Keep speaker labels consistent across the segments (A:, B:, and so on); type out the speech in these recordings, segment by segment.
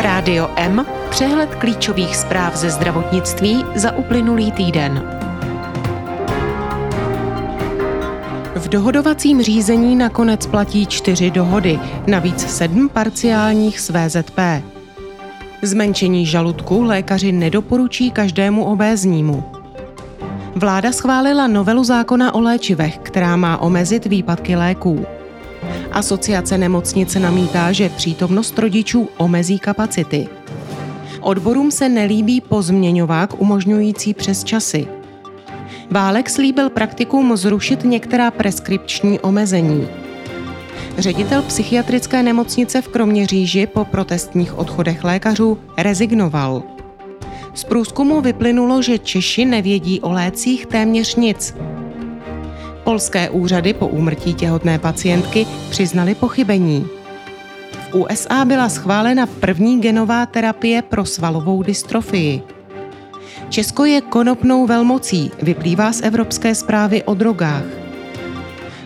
A: Rádio M, přehled klíčových zpráv ze zdravotnictví za uplynulý týden. V dohodovacím řízení nakonec platí čtyři dohody, navíc sedm parciálních s VZP. Zmenšení žaludku lékaři nedoporučí každému obéznímu. Vláda schválila novelu zákona o léčivech, která má omezit výpadky léků. Asociace nemocnice namítá, že přítomnost rodičů omezí kapacity. Odborům se nelíbí pozměňovák umožňující přes časy. Válek slíbil praktikům zrušit některá preskripční omezení. Ředitel psychiatrické nemocnice v Kroměříži po protestních odchodech lékařů rezignoval. Z průzkumu vyplynulo, že Češi nevědí o lécích téměř nic. Polské úřady po úmrtí těhotné pacientky přiznali pochybení. V USA byla schválena první genová terapie pro svalovou dystrofii. Česko je konopnou velmocí, vyplývá z Evropské zprávy o drogách.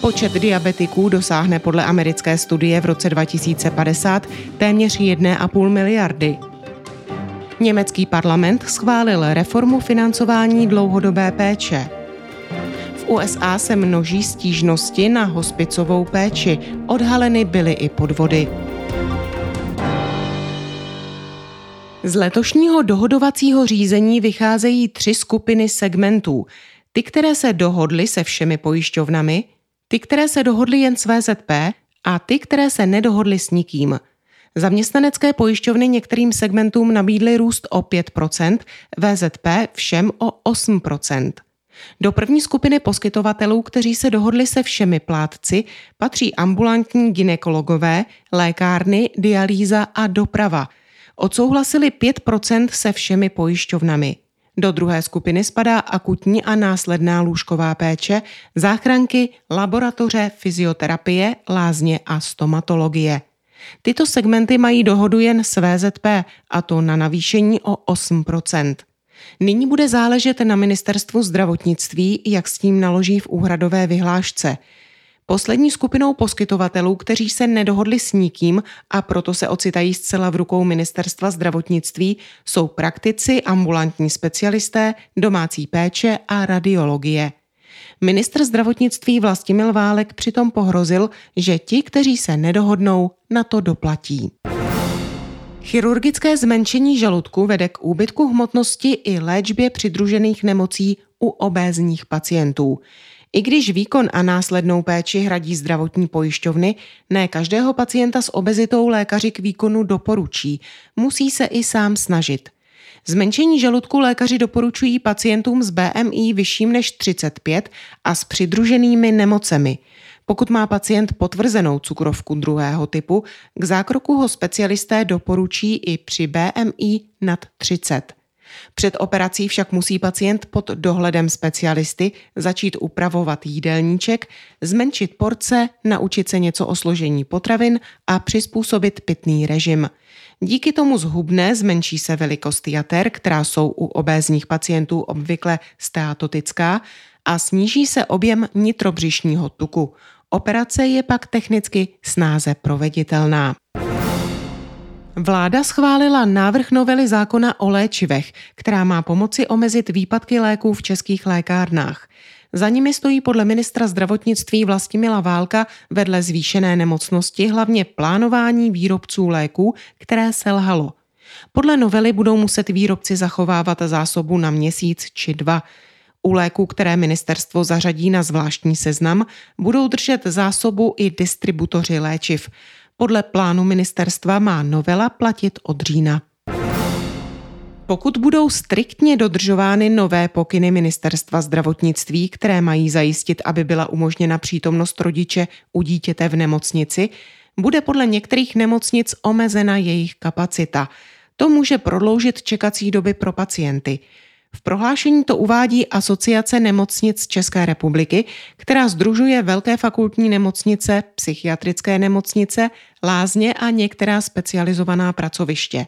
A: Počet diabetiků dosáhne podle americké studie v roce 2050 téměř 1,5 miliardy. Německý parlament schválil reformu financování dlouhodobé péče. USA se množí stížnosti na hospicovou péči. Odhaleny byly i podvody. Z letošního dohodovacího řízení vycházejí tři skupiny segmentů. Ty, které se dohodly se všemi pojišťovnami, ty, které se dohodly jen s VZP a ty, které se nedohodly s nikým. Zaměstnanecké pojišťovny některým segmentům nabídly růst o 5%, VZP všem o 8%. Do první skupiny poskytovatelů, kteří se dohodli se všemi plátci, patří ambulantní ginekologové, lékárny, dialýza a doprava. Odsouhlasili 5% se všemi pojišťovnami. Do druhé skupiny spadá akutní a následná lůžková péče, záchranky, laboratoře, fyzioterapie, lázně a stomatologie. Tyto segmenty mají dohodu jen s VZP, a to na navýšení o 8 Nyní bude záležet na ministerstvu zdravotnictví, jak s tím naloží v úhradové vyhlášce. Poslední skupinou poskytovatelů, kteří se nedohodli s nikým a proto se ocitají zcela v rukou ministerstva zdravotnictví, jsou praktici, ambulantní specialisté, domácí péče a radiologie. Ministr zdravotnictví Vlastimil Válek přitom pohrozil, že ti, kteří se nedohodnou, na to doplatí. Chirurgické zmenšení žaludku vede k úbytku hmotnosti i léčbě přidružených nemocí u obézních pacientů. I když výkon a následnou péči hradí zdravotní pojišťovny, ne každého pacienta s obezitou lékaři k výkonu doporučí. Musí se i sám snažit. Zmenšení žaludku lékaři doporučují pacientům s BMI vyšším než 35 a s přidruženými nemocemi – pokud má pacient potvrzenou cukrovku druhého typu, k zákroku ho specialisté doporučí i při BMI nad 30. Před operací však musí pacient pod dohledem specialisty začít upravovat jídelníček, zmenšit porce, naučit se něco o složení potravin a přizpůsobit pitný režim. Díky tomu zhubne, zmenší se velikost jater, která jsou u obézních pacientů obvykle steatotická, a sníží se objem nitrobřišního tuku. Operace je pak technicky snáze proveditelná. Vláda schválila návrh novely zákona o léčivech, která má pomoci omezit výpadky léků v českých lékárnách. Za nimi stojí podle ministra zdravotnictví Vlastimila Válka vedle zvýšené nemocnosti hlavně plánování výrobců léků, které selhalo. Podle novely budou muset výrobci zachovávat zásobu na měsíc či dva. U léků, které ministerstvo zařadí na zvláštní seznam, budou držet zásobu i distributoři léčiv. Podle plánu ministerstva má novela platit od října. Pokud budou striktně dodržovány nové pokyny ministerstva zdravotnictví, které mají zajistit, aby byla umožněna přítomnost rodiče u dítěte v nemocnici, bude podle některých nemocnic omezena jejich kapacita. To může prodloužit čekací doby pro pacienty. V prohlášení to uvádí Asociace nemocnic České republiky, která združuje velké fakultní nemocnice, psychiatrické nemocnice, lázně a některá specializovaná pracoviště.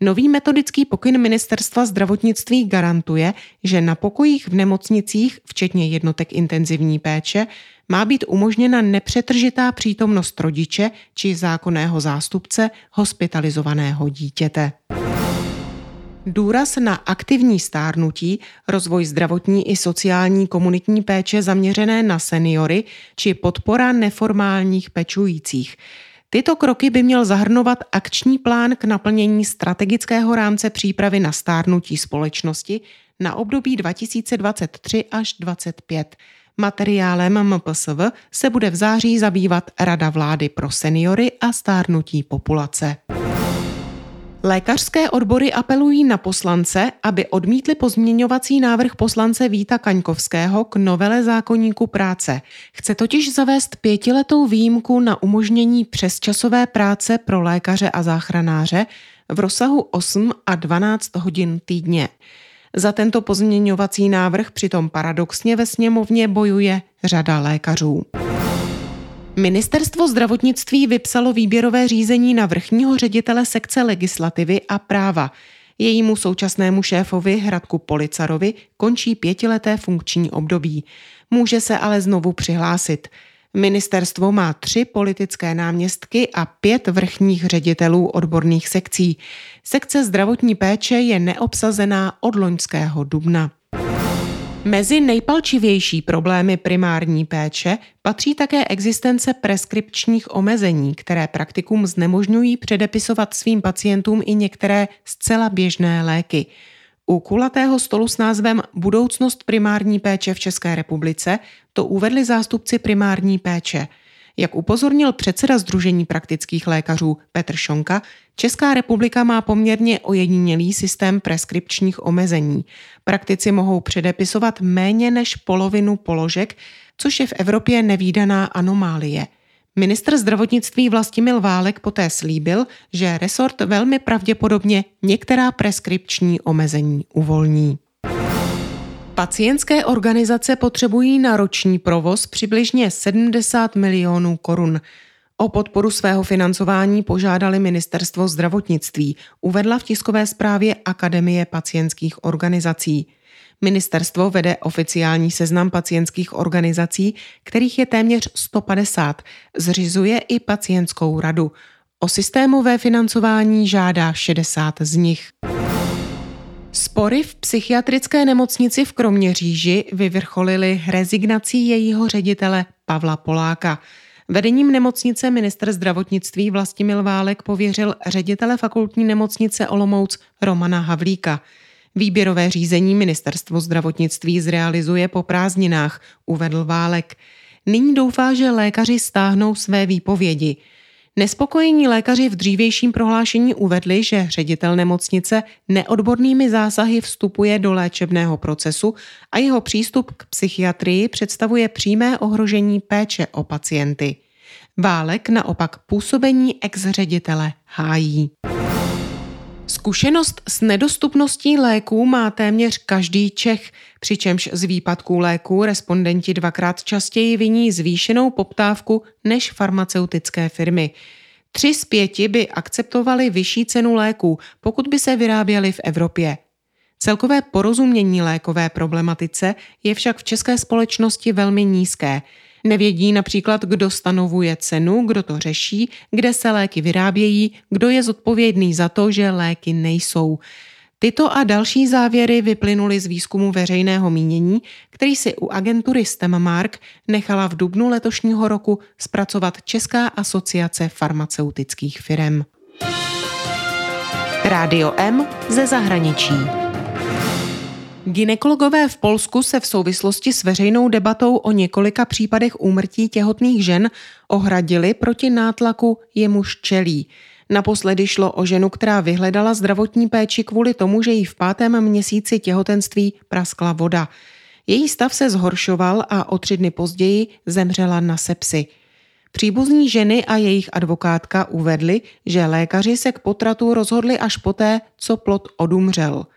A: Nový metodický pokyn ministerstva zdravotnictví garantuje, že na pokojích v nemocnicích, včetně jednotek intenzivní péče, má být umožněna nepřetržitá přítomnost rodiče či zákonného zástupce hospitalizovaného dítěte. Důraz na aktivní stárnutí, rozvoj zdravotní i sociální komunitní péče zaměřené na seniory či podpora neformálních pečujících. Tyto kroky by měl zahrnovat akční plán k naplnění strategického rámce přípravy na stárnutí společnosti na období 2023 až 2025. Materiálem MPSV se bude v září zabývat Rada vlády pro seniory a stárnutí populace. Lékařské odbory apelují na poslance, aby odmítli pozměňovací návrh poslance Víta Kaňkovského k novele zákonníku práce. Chce totiž zavést pětiletou výjimku na umožnění přesčasové práce pro lékaře a záchranáře v rozsahu 8 a 12 hodin týdně. Za tento pozměňovací návrh přitom paradoxně ve sněmovně bojuje řada lékařů. Ministerstvo zdravotnictví vypsalo výběrové řízení na vrchního ředitele sekce legislativy a práva. Jejímu současnému šéfovi Hradku Policarovi končí pětileté funkční období. Může se ale znovu přihlásit. Ministerstvo má tři politické náměstky a pět vrchních ředitelů odborných sekcí. Sekce zdravotní péče je neobsazená od loňského dubna. Mezi nejpalčivější problémy primární péče patří také existence preskripčních omezení, které praktikum znemožňují předepisovat svým pacientům i některé zcela běžné léky. U kulatého stolu s názvem Budoucnost primární péče v České republice to uvedli zástupci primární péče – jak upozornil předseda Združení praktických lékařů Petr Šonka, Česká republika má poměrně ojedinělý systém preskripčních omezení. Praktici mohou předepisovat méně než polovinu položek, což je v Evropě nevýdaná anomálie. Ministr zdravotnictví Vlastimil Válek poté slíbil, že resort velmi pravděpodobně některá preskripční omezení uvolní. Pacientské organizace potřebují na roční provoz přibližně 70 milionů korun. O podporu svého financování požádali ministerstvo zdravotnictví, uvedla v tiskové zprávě Akademie pacientských organizací. Ministerstvo vede oficiální seznam pacientských organizací, kterých je téměř 150, zřizuje i pacientskou radu. O systémové financování žádá 60 z nich. Spory v psychiatrické nemocnici v Kroměříži vyvrcholily rezignací jejího ředitele Pavla Poláka. Vedením nemocnice minister zdravotnictví Vlastimil Válek pověřil ředitele fakultní nemocnice Olomouc Romana Havlíka. Výběrové řízení ministerstvo zdravotnictví zrealizuje po prázdninách, uvedl Válek. Nyní doufá, že lékaři stáhnou své výpovědi – Nespokojení lékaři v dřívějším prohlášení uvedli, že ředitel nemocnice neodbornými zásahy vstupuje do léčebného procesu a jeho přístup k psychiatrii představuje přímé ohrožení péče o pacienty. Válek naopak působení ex-ředitele hájí. Zkušenost s nedostupností léků má téměř každý Čech, přičemž z výpadků léků respondenti dvakrát častěji viní zvýšenou poptávku než farmaceutické firmy. Tři z pěti by akceptovali vyšší cenu léků, pokud by se vyráběly v Evropě. Celkové porozumění lékové problematice je však v české společnosti velmi nízké – Nevědí například, kdo stanovuje cenu, kdo to řeší, kde se léky vyrábějí, kdo je zodpovědný za to, že léky nejsou. Tyto a další závěry vyplynuly z výzkumu veřejného mínění, který si u agentury STEMmark nechala v dubnu letošního roku zpracovat Česká asociace farmaceutických firm. Rádio M ze zahraničí. Ginekologové v Polsku se v souvislosti s veřejnou debatou o několika případech úmrtí těhotných žen ohradili proti nátlaku jemuž čelí. Naposledy šlo o ženu, která vyhledala zdravotní péči kvůli tomu, že jí v pátém měsíci těhotenství praskla voda. Její stav se zhoršoval a o tři dny později zemřela na sepsy. Příbuzní ženy a jejich advokátka uvedli, že lékaři se k potratu rozhodli až poté, co plod odumřel –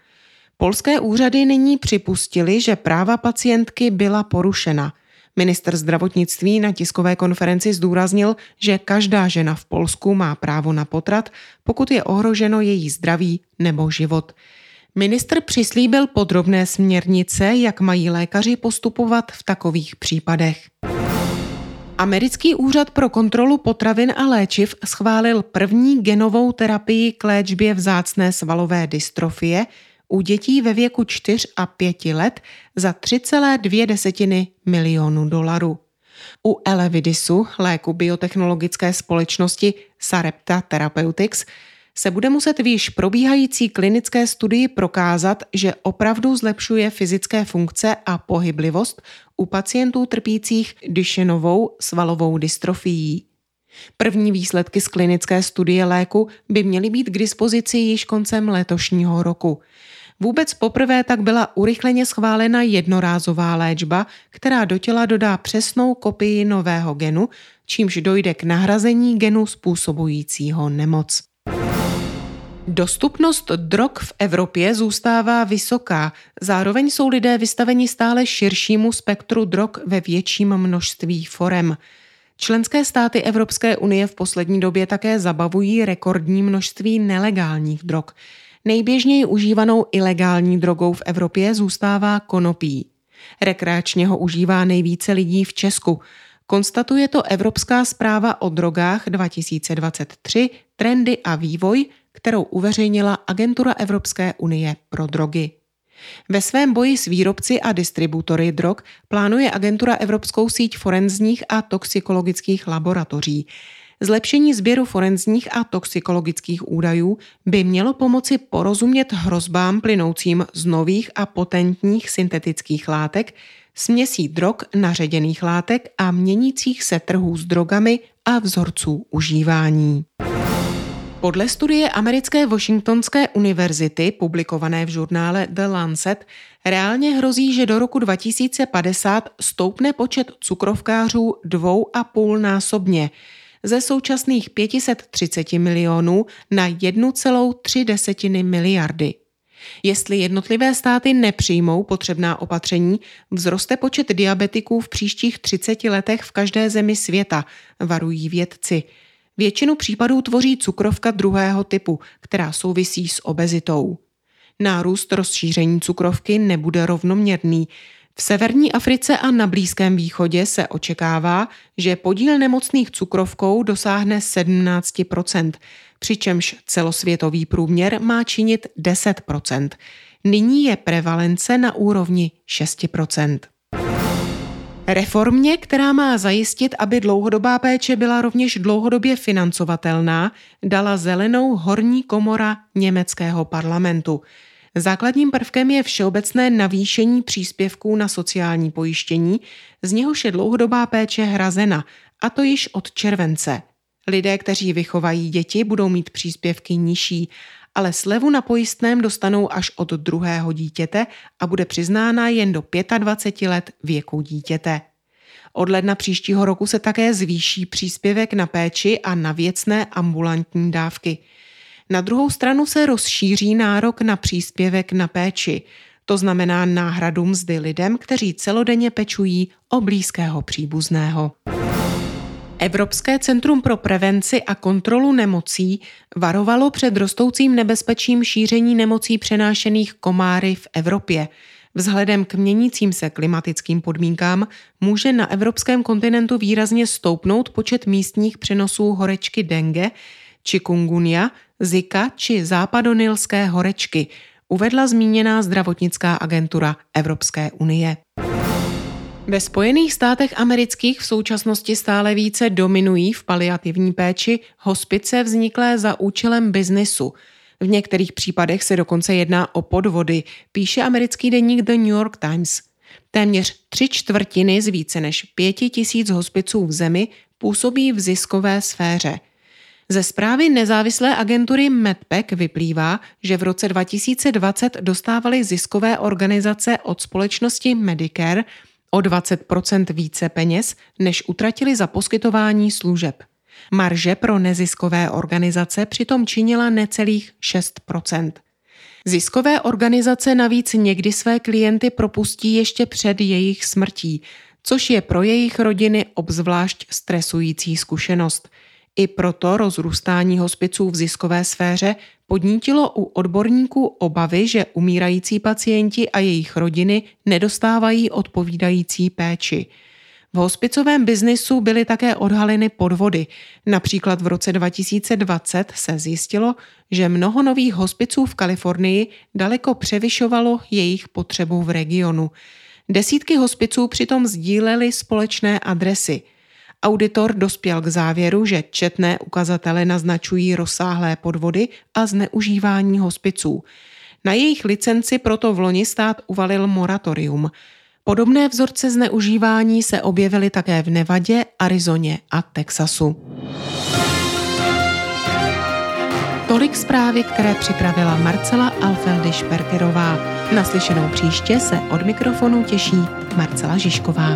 A: Polské úřady nyní připustili, že práva pacientky byla porušena. Minister zdravotnictví na tiskové konferenci zdůraznil, že každá žena v Polsku má právo na potrat, pokud je ohroženo její zdraví nebo život. Ministr přislíbil podrobné směrnice, jak mají lékaři postupovat v takových případech. Americký úřad pro kontrolu potravin a léčiv schválil první genovou terapii k léčbě vzácné svalové dystrofie u dětí ve věku 4 a 5 let za 3,2 milionu dolarů. U Elevidisu, léku biotechnologické společnosti Sarepta Therapeutics, se bude muset v již probíhající klinické studii prokázat, že opravdu zlepšuje fyzické funkce a pohyblivost u pacientů trpících Duchennovou svalovou dystrofií. První výsledky z klinické studie léku by měly být k dispozici již koncem letošního roku. Vůbec poprvé tak byla urychleně schválena jednorázová léčba, která do těla dodá přesnou kopii nového genu, čímž dojde k nahrazení genu způsobujícího nemoc. Dostupnost drog v Evropě zůstává vysoká, zároveň jsou lidé vystaveni stále širšímu spektru drog ve větším množství forem. Členské státy Evropské unie v poslední době také zabavují rekordní množství nelegálních drog. Nejběžněji užívanou ilegální drogou v Evropě zůstává konopí. Rekreačně ho užívá nejvíce lidí v Česku. Konstatuje to Evropská zpráva o drogách 2023 Trendy a vývoj, kterou uveřejnila Agentura Evropské unie pro drogy. Ve svém boji s výrobci a distributory drog plánuje agentura Evropskou síť forenzních a toxikologických laboratoří. Zlepšení sběru forenzních a toxikologických údajů by mělo pomoci porozumět hrozbám plynoucím z nových a potentních syntetických látek, směsí drog, naředěných látek a měnících se trhů s drogami a vzorců užívání. Podle studie americké Washingtonské univerzity, publikované v žurnále The Lancet, reálně hrozí, že do roku 2050 stoupne počet cukrovkářů dvou a půl násobně ze současných 530 milionů na 1,3 miliardy. Jestli jednotlivé státy nepřijmou potřebná opatření, vzroste počet diabetiků v příštích 30 letech v každé zemi světa, varují vědci – Většinu případů tvoří cukrovka druhého typu, která souvisí s obezitou. Nárůst rozšíření cukrovky nebude rovnoměrný. V severní Africe a na Blízkém východě se očekává, že podíl nemocných cukrovkou dosáhne 17% přičemž celosvětový průměr má činit 10% Nyní je prevalence na úrovni 6% Reformě, která má zajistit, aby dlouhodobá péče byla rovněž dlouhodobě financovatelná, dala zelenou horní komora německého parlamentu. Základním prvkem je všeobecné navýšení příspěvků na sociální pojištění, z něhož je dlouhodobá péče hrazena, a to již od července. Lidé, kteří vychovají děti, budou mít příspěvky nižší, ale slevu na pojistném dostanou až od druhého dítěte a bude přiznána jen do 25 let věku dítěte. Od ledna příštího roku se také zvýší příspěvek na péči a na věcné ambulantní dávky. Na druhou stranu se rozšíří nárok na příspěvek na péči, to znamená náhradu mzdy lidem, kteří celodenně pečují o blízkého příbuzného. Evropské centrum pro prevenci a kontrolu nemocí varovalo před rostoucím nebezpečím šíření nemocí přenášených komáry v Evropě. Vzhledem k měnícím se klimatickým podmínkám může na evropském kontinentu výrazně stoupnout počet místních přenosů horečky dengue, chikungunya, zika či západonilské horečky, uvedla zmíněná zdravotnická agentura Evropské unie. Ve Spojených státech amerických v současnosti stále více dominují v paliativní péči hospice vzniklé za účelem biznisu. V některých případech se dokonce jedná o podvody, píše americký deník The New York Times. Téměř tři čtvrtiny z více než pěti tisíc hospiců v zemi působí v ziskové sféře. Ze zprávy nezávislé agentury MedPack vyplývá, že v roce 2020 dostávaly ziskové organizace od společnosti Medicare o 20% více peněz, než utratili za poskytování služeb. Marže pro neziskové organizace přitom činila necelých 6% Ziskové organizace navíc někdy své klienty propustí ještě před jejich smrtí, což je pro jejich rodiny obzvlášť stresující zkušenost. I proto rozrůstání hospiců v ziskové sféře podnítilo u odborníků obavy, že umírající pacienti a jejich rodiny nedostávají odpovídající péči. V hospicovém biznisu byly také odhaleny podvody. Například v roce 2020 se zjistilo, že mnoho nových hospiců v Kalifornii daleko převyšovalo jejich potřebu v regionu. Desítky hospiců přitom sdílely společné adresy. Auditor dospěl k závěru, že četné ukazatele naznačují rozsáhlé podvody a zneužívání hospiců. Na jejich licenci proto v loni stát uvalil moratorium – Podobné vzorce zneužívání se objevily také v Nevadě, Arizoně a Texasu. Tolik zprávy, které připravila Marcela Alfeldy Šperkerová. Naslyšenou příště se od mikrofonu těší Marcela Žižková.